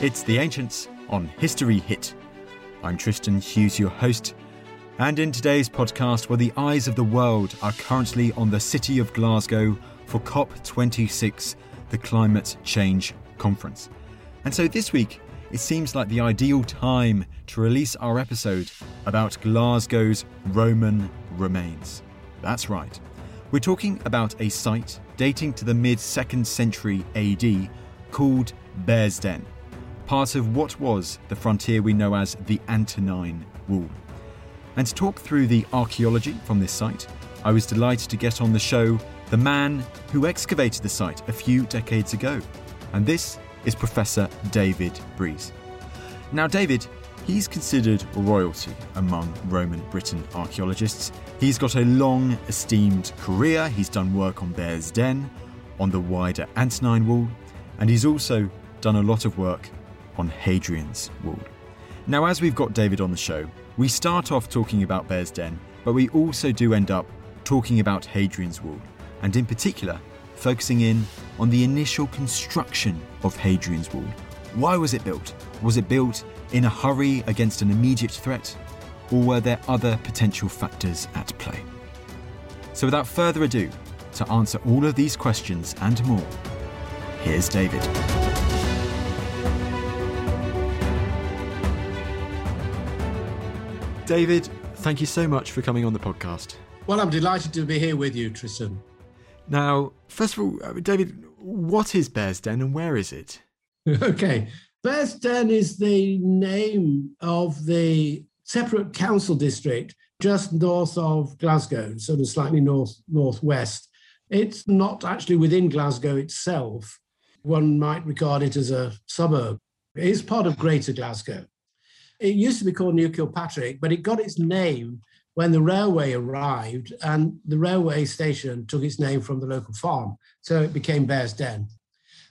It's The Ancients on History Hit. I'm Tristan Hughes, your host. And in today's podcast, where the eyes of the world are currently on the city of Glasgow for COP26, the Climate Change Conference. And so this week, it seems like the ideal time to release our episode about Glasgow's Roman remains. That's right. We're talking about a site dating to the mid 2nd century AD called Bearsden, part of what was the frontier we know as the Antonine Wall. And to talk through the archaeology from this site, I was delighted to get on the show the man who excavated the site a few decades ago. And this is Professor David Breeze. Now, David, he's considered royalty among Roman Britain archaeologists. He's got a long, esteemed career. He's done work on Bearsden, on the wider Antonine Wall, and he's also done a lot of work on Hadrian's Wall. Now, as we've got David on the show, we start off talking about Bearsden, but we also do end up talking about Hadrian's Wall, and in particular, focusing in on the initial construction of Hadrian's Wall. Why was it built? Was it built in a hurry against an immediate threat? Or were there other potential factors at play? So, without further ado, to answer all of these questions and more, here's David. David, thank you so much for coming on the podcast. Well, I'm delighted to be here with you, Tristan. Now, first of all, uh, David, what is Bearsden and where is it? okay. Bearsden is the name of the separate council district just north of Glasgow, sort of slightly north northwest. It's not actually within Glasgow itself. One might regard it as a suburb. It is part of Greater Glasgow. It used to be called New Kilpatrick, but it got its name when the railway arrived and the railway station took its name from the local farm. So it became Bearsden.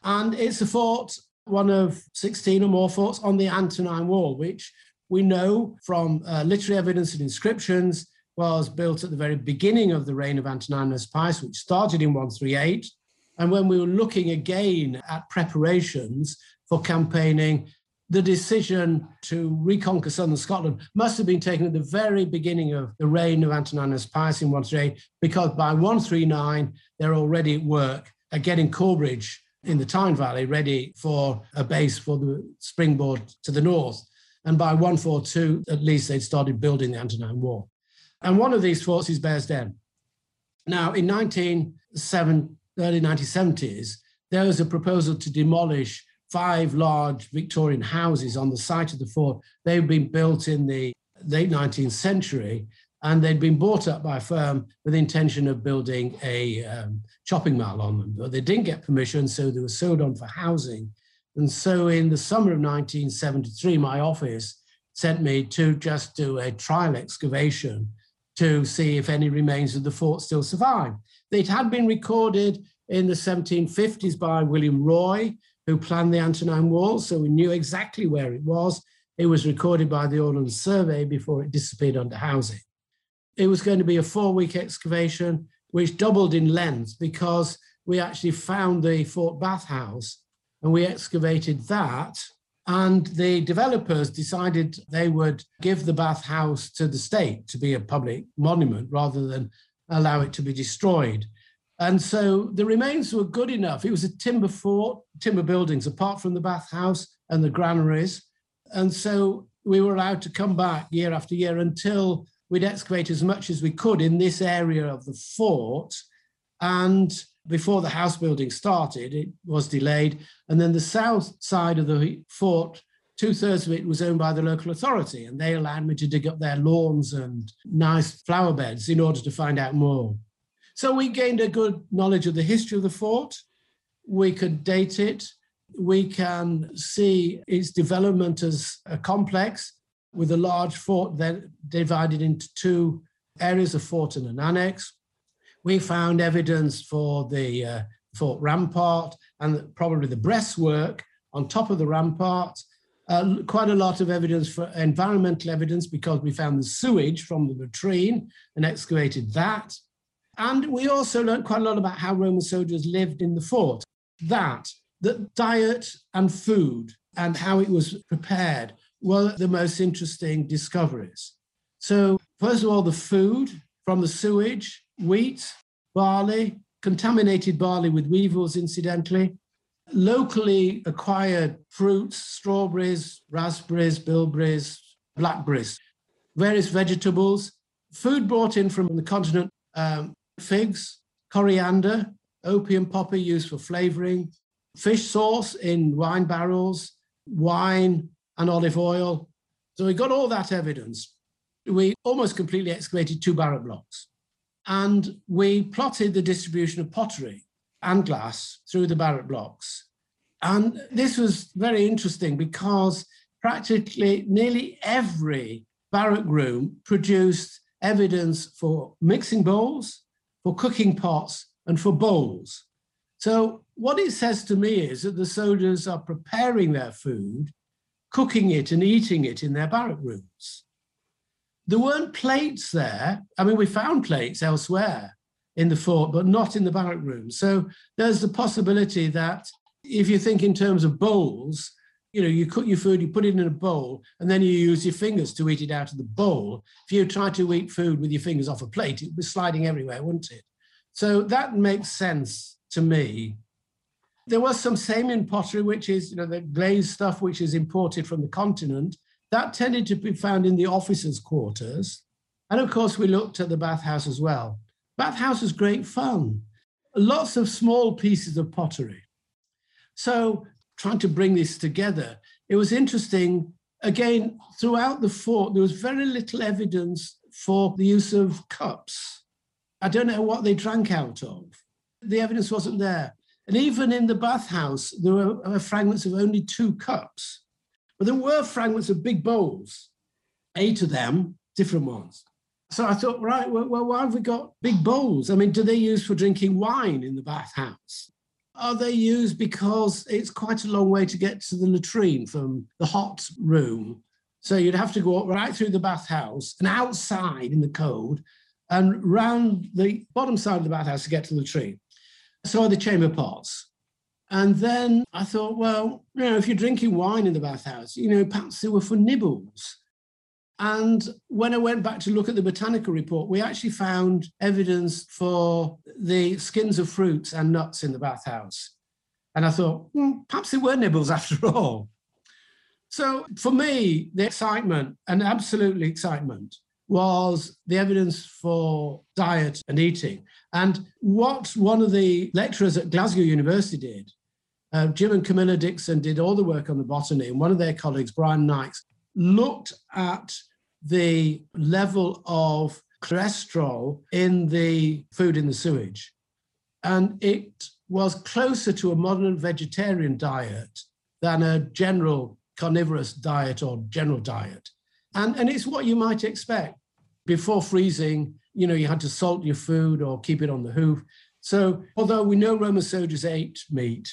And it's a fort, one of 16 or more forts on the Antonine Wall, which we know from uh, literary evidence and inscriptions was built at the very beginning of the reign of Antoninus Pius, which started in 138. And when we were looking again at preparations for campaigning, the decision to reconquer southern Scotland must have been taken at the very beginning of the reign of Antoninus Pius in 138, because by 139, they're already at work at getting Corbridge in the Tyne Valley ready for a base for the springboard to the north. And by 142, at least they'd started building the Antonine Wall. And one of these forts is Bearsden. Now, in 1907, early 1970s, there was a proposal to demolish five large Victorian houses on the site of the fort. They'd been built in the late 19th century and they'd been bought up by a firm with the intention of building a um, chopping mall on them. But they didn't get permission, so they were sold on for housing. And so in the summer of 1973, my office sent me to just do a trial excavation to see if any remains of the fort still survive. It had been recorded in the 1750s by William Roy, who planned the Antonine Wall, so we knew exactly where it was. It was recorded by the Ordnance Survey before it disappeared under housing. It was going to be a four week excavation, which doubled in length because we actually found the Fort Bath house and we excavated that. And the developers decided they would give the Bath house to the state to be a public monument rather than allow it to be destroyed. And so the remains were good enough. It was a timber fort, timber buildings, apart from the bathhouse and the granaries. And so we were allowed to come back year after year until we'd excavate as much as we could in this area of the fort. And before the house building started, it was delayed. And then the south side of the fort, two thirds of it was owned by the local authority, and they allowed me to dig up their lawns and nice flower beds in order to find out more. So we gained a good knowledge of the history of the fort. We could date it. We can see its development as a complex with a large fort then divided into two areas, a fort and an annex. We found evidence for the uh, fort rampart and probably the breastwork on top of the rampart. Uh, quite a lot of evidence for environmental evidence because we found the sewage from the latrine and excavated that. And we also learned quite a lot about how Roman soldiers lived in the fort. That, that diet and food and how it was prepared were the most interesting discoveries. So, first of all, the food from the sewage, wheat, barley, contaminated barley with weevils, incidentally, locally acquired fruits, strawberries, raspberries, bilberries, blackberries, various vegetables, food brought in from the continent um, figs, coriander, opium poppy used for flavoring, fish sauce in wine barrels, wine and olive oil. So we got all that evidence. We almost completely excavated two barrack blocks. And we plotted the distribution of pottery and glass through the barrack blocks. And this was very interesting because practically nearly every barrack room produced evidence for mixing bowls, for cooking pots, and for bowls. So, what it says to me is that the soldiers are preparing their food, cooking it, and eating it in their barrack rooms. There weren't plates there. I mean, we found plates elsewhere in the fort, but not in the barrack room. So, there's the possibility that if you think in terms of bowls, you know, you cook your food, you put it in a bowl, and then you use your fingers to eat it out of the bowl. If you try to eat food with your fingers off a plate, it would be sliding everywhere, wouldn't it? So that makes sense to me. There was some Samian pottery, which is, you know, the glazed stuff which is imported from the continent. That tended to be found in the officers' quarters. And of course, we looked at the bathhouse as well. Bathhouse was great fun. Lots of small pieces of pottery. So, trying to bring this together, it was interesting. Again, throughout the fort, there was very little evidence for the use of cups. I don't know what they drank out of. The evidence wasn't there. And even in the bathhouse, there were fragments of only two cups. But there were fragments of big bowls, eight of them, different ones. So I thought, right, well, why have we got big bowls? I mean, do they use for drinking wine in the bathhouse? Are they used because it's quite a long way to get to the latrine from the hot room? So you'd have to go right through the bathhouse and outside in the cold and round the bottom side of the bathhouse to get to the tree. So are the chamber pots. And then I thought, well, you know, if you're drinking wine in the bathhouse, you know, perhaps they were for nibbles. And when I went back to look at the botanical report, we actually found evidence for the skins of fruits and nuts in the bathhouse. And I thought, hmm, perhaps they were nibbles after all. So for me, the excitement, and absolutely excitement, was the evidence for diet and eating. And what one of the lecturers at Glasgow University did, uh, Jim and Camilla Dickson did all the work on the botany, and one of their colleagues, Brian Knights, looked at the level of cholesterol in the food in the sewage. And it was closer to a modern vegetarian diet than a general carnivorous diet or general diet. And, and it's what you might expect. Before freezing, you know, you had to salt your food or keep it on the hoof. So, although we know Roman soldiers ate meat,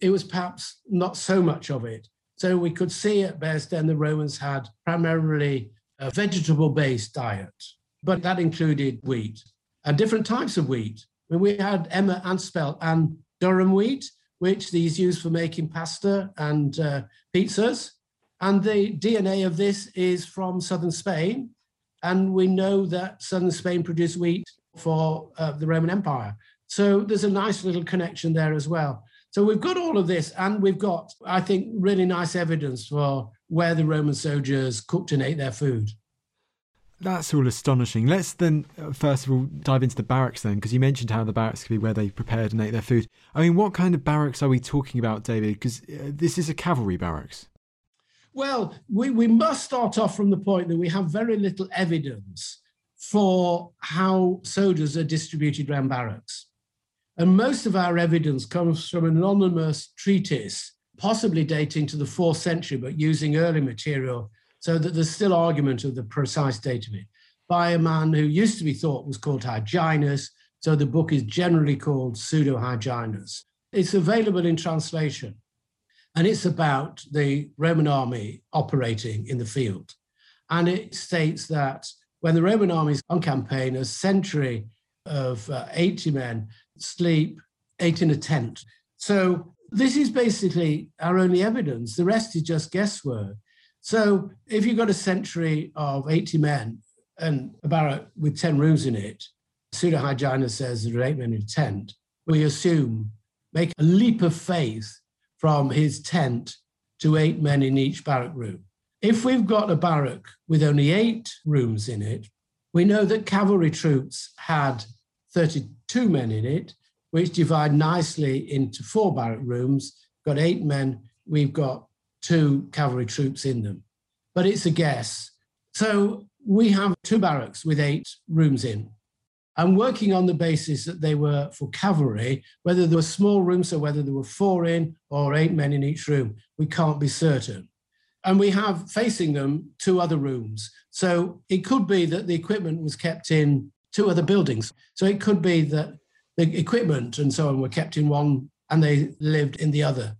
it was perhaps not so much of it. So, we could see at best then the Romans had primarily a vegetable based diet, but that included wheat and different types of wheat. I mean, we had Emmer and Spelt and Durum wheat, which these used for making pasta and uh, pizzas. And the DNA of this is from southern Spain. And we know that southern Spain produced wheat for uh, the Roman Empire. So there's a nice little connection there as well. So we've got all of this, and we've got, I think, really nice evidence for where the Roman soldiers cooked and ate their food. That's all astonishing. Let's then, uh, first of all, dive into the barracks then, because you mentioned how the barracks could be where they prepared and ate their food. I mean, what kind of barracks are we talking about, David? Because uh, this is a cavalry barracks. Well, we, we must start off from the point that we have very little evidence for how soldiers are distributed around barracks. And most of our evidence comes from an anonymous treatise, possibly dating to the fourth century, but using early material so that there's still argument of the precise date of it, by a man who used to be thought was called Hyginus. So the book is generally called Pseudo Hyginus. It's available in translation, and it's about the Roman army operating in the field. And it states that when the Roman army is on campaign, a century of uh, 80 men sleep, ate in a tent. So this is basically our only evidence. The rest is just guesswork. So if you've got a century of 80 men and a barrack with 10 rooms in it, Pseudo Hyginus says there are eight men in a tent, we assume, make a leap of faith from his tent to eight men in each barrack room. If we've got a barrack with only eight rooms in it, we know that cavalry troops had 32 men in it, which divide nicely into four barrack rooms. Got eight men, we've got two cavalry troops in them. But it's a guess. So we have two barracks with eight rooms in. I'm working on the basis that they were for cavalry, whether there were small rooms or whether there were four in or eight men in each room, we can't be certain. And we have facing them two other rooms. So it could be that the equipment was kept in two other buildings. So it could be that the equipment and so on were kept in one and they lived in the other.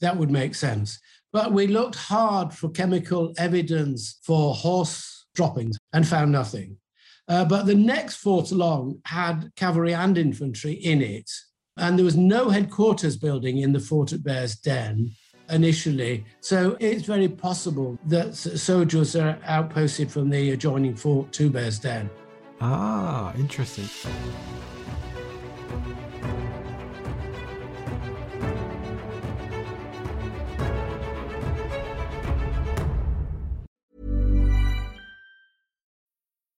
That would make sense. But we looked hard for chemical evidence for horse droppings and found nothing. Uh, but the next fort along had cavalry and infantry in it. And there was no headquarters building in the fort at Bearsden initially. So it's very possible that soldiers are outposted from the adjoining fort to Bearsden. Ah, interesting.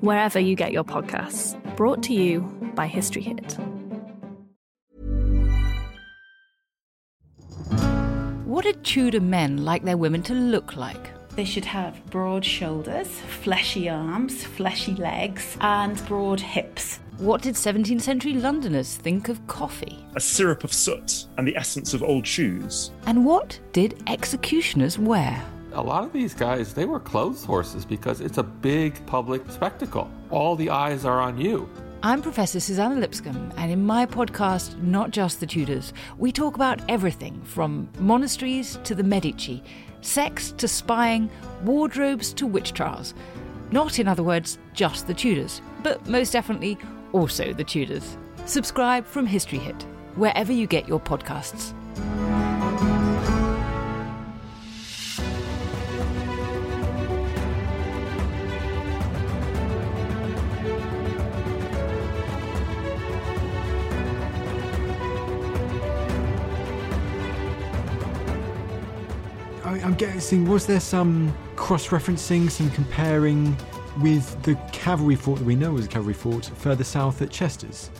wherever you get your podcasts. Brought to you by History Hit. What did Tudor men like their women to look like? They should have broad shoulders, fleshy arms, fleshy legs, and broad hips. What did 17th century Londoners think of coffee? A syrup of soot and the essence of old shoes. And what did executioners wear? A lot of these guys, they were clothes horses because it's a big public spectacle. All the eyes are on you. I'm Professor Suzannah Lipscomb, and in my podcast, Not Just the Tudors, we talk about everything from monasteries to the Medici, sex to spying, wardrobes to witch trials. Not, in other words, just the Tudors, but most definitely also the Tudors. Subscribe from History Hit, wherever you get your podcasts. I'm guessing, was there some cross referencing, some comparing with the cavalry fort that we know was a cavalry fort further south at Chesters?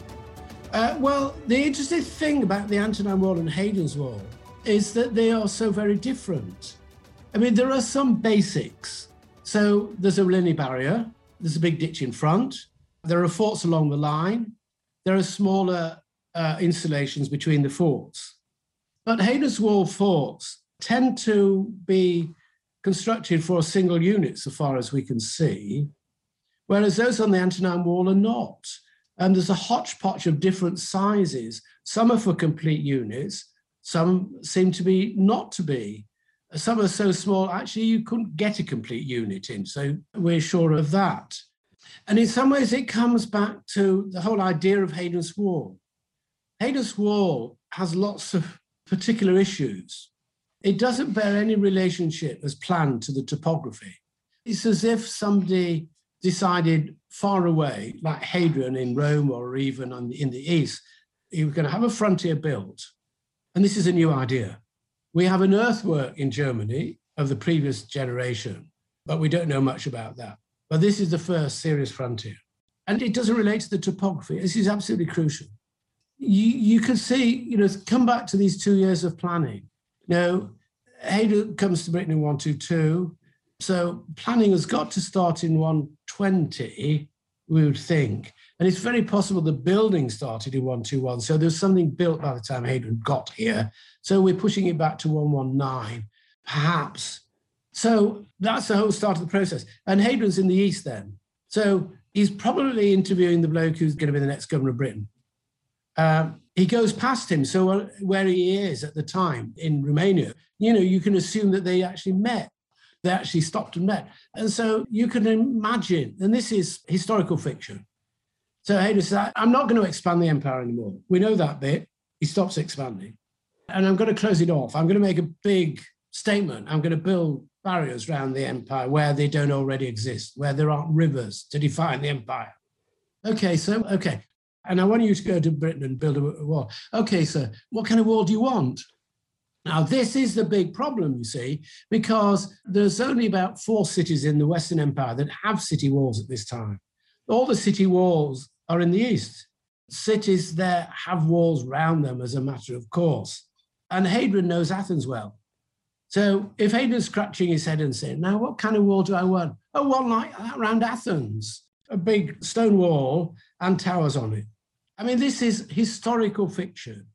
Uh, well, the interesting thing about the Antonine Wall and Hadrian's Wall is that they are so very different. I mean, there are some basics. So there's a linear barrier, there's a big ditch in front, there are forts along the line, there are smaller uh, installations between the forts. But Hadrian's Wall forts tend to be constructed for a single unit, so far as we can see, whereas those on the Antonine Wall are not. And there's a hodgepodge of different sizes. Some are for complete units, some seem to be not to be. Some are so small, actually, you couldn't get a complete unit in. So we're sure of that. And in some ways, it comes back to the whole idea of Hadrian's Wall. Hadrian's Wall has lots of particular issues. It doesn't bear any relationship as planned to the topography. It's as if somebody decided far away, like Hadrian in Rome or even in the east, you were going to have a frontier built and this is a new idea. We have an earthwork in Germany of the previous generation, but we don't know much about that. But this is the first serious frontier. And it doesn't relate to the topography. This is absolutely crucial. You, you can see, you know, come back to these two years of planning. Know, Hadrian comes to Britain in 122. So planning has got to start in 120, we would think. And it's very possible the building started in 121. So there's something built by the time Hadrian got here. So we're pushing it back to 119, perhaps. So that's the whole start of the process. And Hadrian's in the east then. So he's probably interviewing the bloke who's going to be the next governor of Britain. Um, he goes past him. So uh, where he is at the time in Romania, you know, you can assume that they actually met. They actually stopped and met. And so you can imagine, and this is historical fiction, so says, I'm not going to expand the empire anymore. We know that bit. He stops expanding. And I'm going to close it off. I'm going to make a big statement. I'm going to build barriers around the empire where they don't already exist, where there aren't rivers to define the empire. Okay, so, okay. And I want you to go to Britain and build a wall. Okay, sir, what kind of wall do you want? Now, this is the big problem, you see, because there's only about four cities in the Western Empire that have city walls at this time. All the city walls are in the east. Cities there have walls round them as a matter of course. And Hadrian knows Athens well. So if Hadrian's scratching his head and saying, now what kind of wall do I want? Oh, one like that around Athens, a big stone wall and towers on it. I mean, this is historical fiction,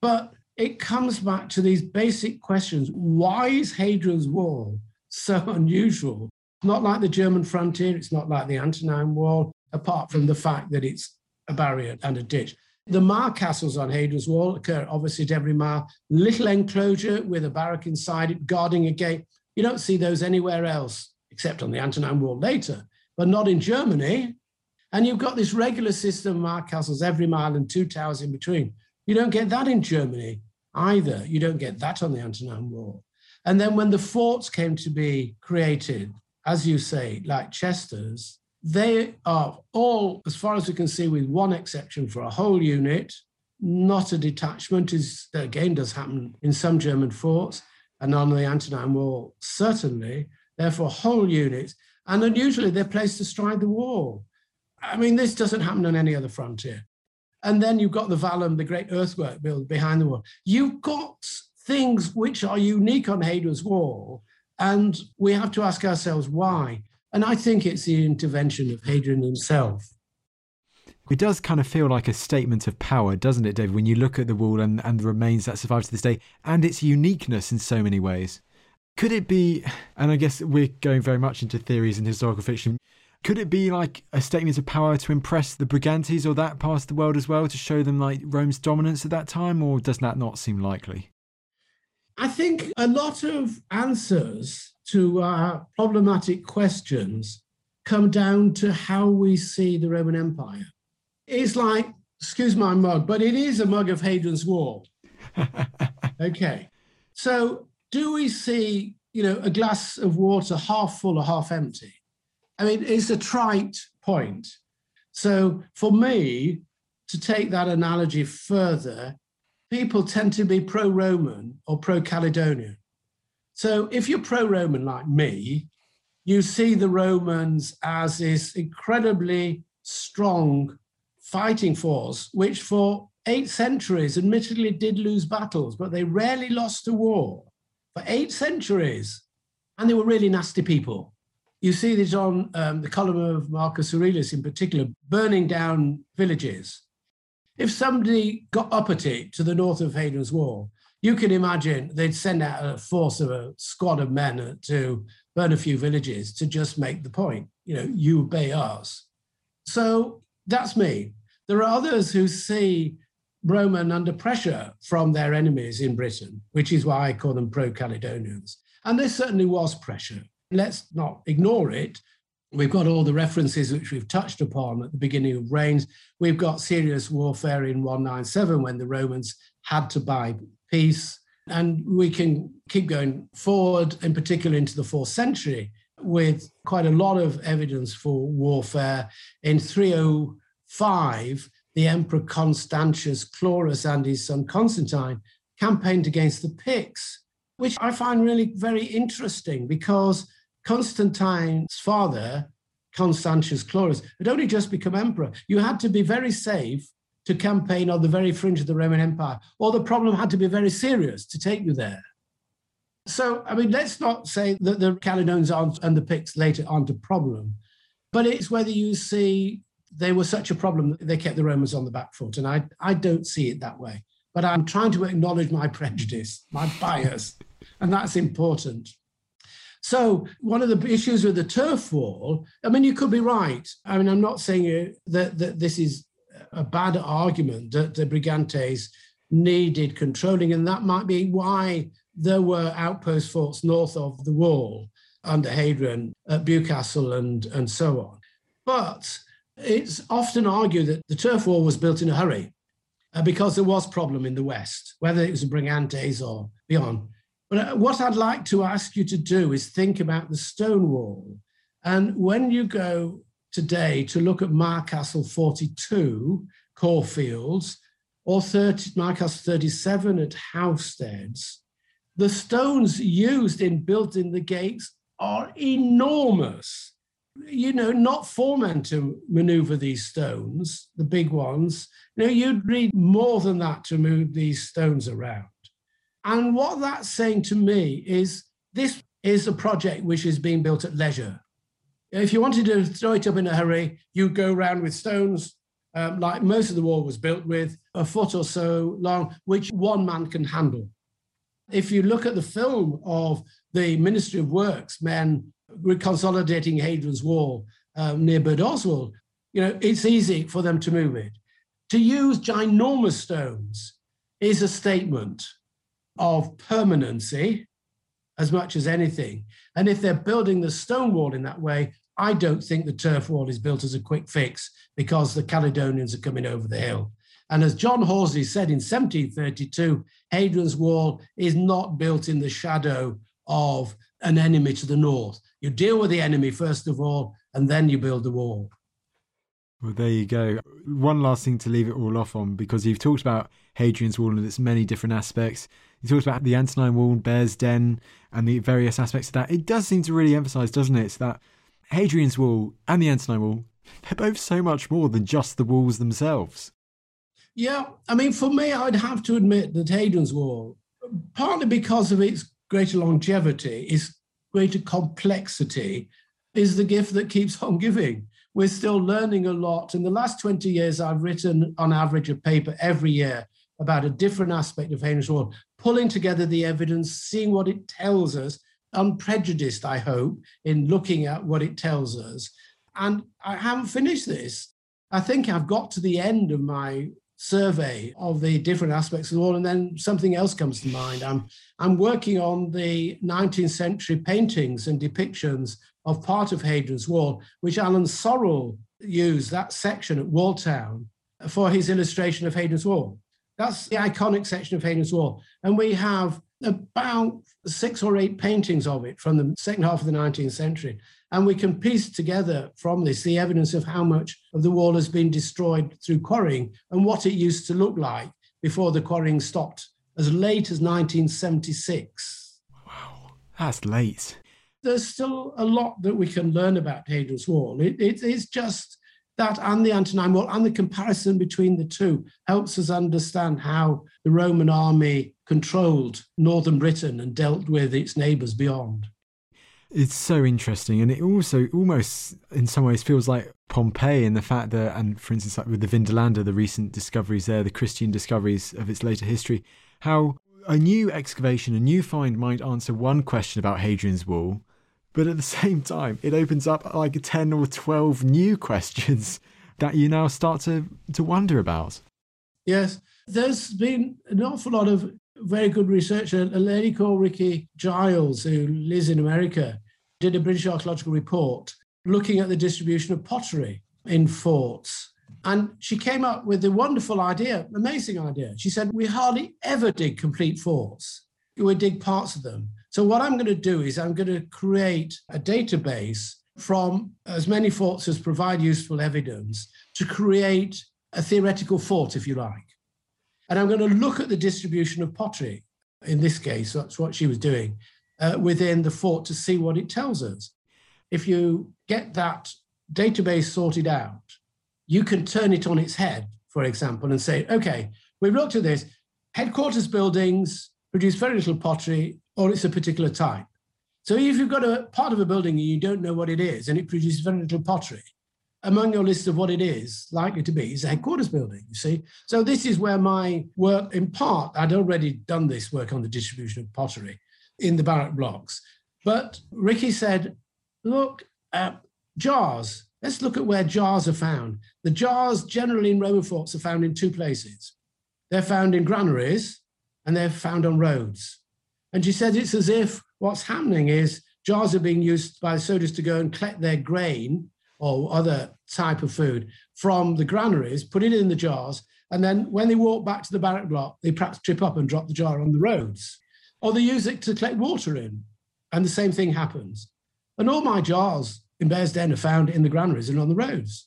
but it comes back to these basic questions. Why is Hadrian's wall so unusual? Not like the German frontier, it's not like the Antonine Wall, apart from the fact that it's a barrier and a ditch. The milecastles on Hadrian's Wall occur obviously at every Mar, little enclosure with a barrack inside it, guarding a gate. You don't see those anywhere else, except on the Antonine Wall later, but not in Germany. And you've got this regular system of milecastles every mile and two towers in between. You don't get that in Germany either. You don't get that on the Antonine Wall. And then when the forts came to be created, as you say, like Chesters, they are all, as far as we can see, with one exception for a whole unit, not a detachment, is again does happen in some German forts and on the Antonine Wall, certainly. Therefore, whole units, and unusually they're placed astride the wall. I mean, this doesn't happen on any other frontier. And then you've got the Vallum, the great earthwork built behind the wall. You've got things which are unique on Hadrian's Wall, and we have to ask ourselves why. And I think it's the intervention of Hadrian himself. It does kind of feel like a statement of power, doesn't it, David, when you look at the wall and, and the remains that survive to this day and its uniqueness in so many ways? Could it be, and I guess we're going very much into theories and historical fiction, could it be like a statement of power to impress the Brigantes or that part of the world as well, to show them like Rome's dominance at that time, or does that not seem likely? I think a lot of answers to our problematic questions come down to how we see the Roman Empire. It's like, excuse my mug, but it is a mug of Hadrian's Wall. okay. So do we see, you know, a glass of water half full or half empty? I mean, it's a trite point. So for me, to take that analogy further, people tend to be pro-Roman or pro-Caledonian. So if you're pro Roman like me, you see the Romans as this incredibly strong fighting force which for eight centuries admittedly did lose battles, but they rarely lost a war for eight centuries. And they were really nasty people. You see this on um, the column of Marcus Aurelius in particular, burning down villages. If somebody got uppity to the north of Hadrian's Wall, you can imagine they'd send out a force of a squad of men to burn a few villages to just make the point, you know, you obey us. So that's me. There are others who see Roman under pressure from their enemies in Britain, which is why I call them pro Caledonians. And there certainly was pressure. Let's not ignore it. We've got all the references which we've touched upon at the beginning of reigns. We've got serious warfare in 197 when the Romans had to buy peace. And we can keep going forward, in particular into the fourth century, with quite a lot of evidence for warfare. In 305, the Emperor Constantius Chlorus and his son Constantine campaigned against the Picts, which I find really very interesting because Constantine's father, Constantius Chlorus, had only just become emperor. You had to be very safe to campaign on the very fringe of the Roman Empire, or the problem had to be very serious to take you there. So, I mean, let's not say that the Caledonians aren't, and the Picts later aren't a problem, but it's whether you see they were such a problem that they kept the Romans on the back foot. And I, I don't see it that way. But I'm trying to acknowledge my prejudice, my bias, and that's important. So, one of the issues with the turf wall, I mean, you could be right. I mean, I'm not saying that, that this is a bad argument that the Brigantes needed controlling, and that might be why there were outpost forts north of the wall under Hadrian at Bewcastle and, and so on. But it's often argued that the turf wall was built in a hurry uh, because there was problem in the West, whether it was the Brigantes or beyond. But uh, what I'd like to ask you to do is think about the stone wall. And when you go today to look at Milecastle 42, Cawfields, or 30, Milecastle 37 at Housesteads, the stones used in building the gates are enormous you know, not four men to maneuver these stones, the big ones. You know, you'd need more than that to move these stones around. And what that's saying to me is this is a project which is being built at leisure. If you wanted to throw it up in a hurry, you go around with stones, um, like most of the wall was built with, a foot or so long, which one man can handle. If you look at the film of the Ministry of Works men consolidating Hadrian's Wall um, near Oswald, you know, it's easy for them to move it. To use ginormous stones is a statement of permanency as much as anything. And if they're building the stone wall in that way, I don't think the turf wall is built as a quick fix because the Caledonians are coming over the hill. And as John Horsley said in 1732, Hadrian's Wall is not built in the shadow of an enemy to the north. You deal with the enemy first of all, and then you build the wall. Well, there you go. One last thing to leave it all off on, because you've talked about Hadrian's Wall and its many different aspects. You talks about the Antonine Wall, Bearsden, and the various aspects of that. It does seem to really emphasise, doesn't it, that Hadrian's Wall and the Antonine Wall, they're both so much more than just the walls themselves. Yeah, I mean, for me, I'd have to admit that Hadrian's Wall, partly because of its greater longevity, its greater complexity, is the gift that keeps on giving. We're still learning a lot. In the last 20 years, I've written on average a paper every year about a different aspect of Hadrian's Wall, pulling together the evidence, seeing what it tells us, unprejudiced, I hope, in looking at what it tells us. And I haven't finished this. I think I've got to the end of my survey of the different aspects of the wall, and then something else comes to mind. I'm, I'm working on the 19th century paintings and depictions of part of Hadrian's Wall, which Alan Sorrell used, that section at Walltown, for his illustration of Hadrian's Wall. That's the iconic section of Hadrian's Wall. And we have about six or eight paintings of it from the second half of the 19th century. And we can piece together from this the evidence of how much of the wall has been destroyed through quarrying and what it used to look like before the quarrying stopped as late as 1976. Wow, that's late. There's still a lot that we can learn about Hadrian's Wall. It, it, it's just that and the Antonine Wall and the comparison between the two helps us understand how the Roman army controlled northern Britain and dealt with its neighbours beyond. It's so interesting, and it also almost, in some ways, feels like Pompeii in the fact that, and for instance, like with the Vindolanda, the recent discoveries there, the Christian discoveries of its later history, how a new excavation, a new find might answer one question about Hadrian's Wall, but at the same time, it opens up like 10 or 12 new questions that you now start to, to wonder about. Yes, there's been an awful lot of very good research. A, lady called Ricky Giles, who lives in America, did a British archaeological report looking at the distribution of pottery in forts. And she came up with a wonderful idea, amazing idea. She said, We hardly ever dig complete forts, we dig parts of them. So, what I'm going to do is I'm going to create a database from as many forts as provide useful evidence to create a theoretical fort, if you like. And I'm going to look at the distribution of pottery. In this case, that's what she was doing uh, within the fort to see what it tells us. If you get that database sorted out, you can turn it on its head, for example, and say, okay, we've looked at this. Headquarters buildings produce very little pottery, or it's a particular type. So if you've got a part of a building and you don't know what it is, and it produces very little pottery, among your list of what it is likely to be is a headquarters building, you see. So this is where my work, in part, I'd already done this work on the distribution of pottery in the barrack blocks. But Ricky said, look, at jars, let's look at where jars are found. The jars generally in Roman forts are found in two places. They're found in granaries and they're found on roads. And she said it's as if what's happening is jars are being used by the soldiers to go and collect their grain or other type of food from the granaries, put it in the jars, and then when they walk back to the barrack block, they perhaps trip up and drop the jar on the roads. Or they use it to collect water in, and the same thing happens. And all my jars in Bearsden are found in the granaries and on the roads.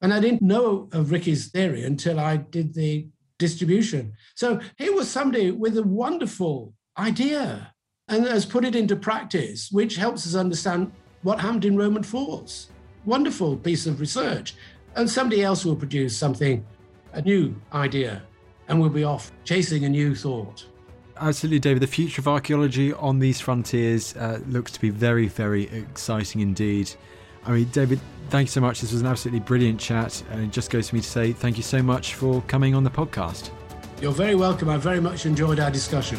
And I didn't know of Ricky's theory until I did the distribution. So here was somebody with a wonderful idea and has put it into practice, which helps us understand what happened in Roman forts wonderful piece of research. And somebody else will produce something, a new idea, and we'll be off chasing a new thought. Absolutely, David. The future of archaeology on these frontiers uh, looks to be very, very exciting indeed. I mean, David, thank you so much. This was an absolutely brilliant chat, and it just goes for me to say thank you so much for coming on the podcast. You're very welcome. I very much enjoyed our discussion.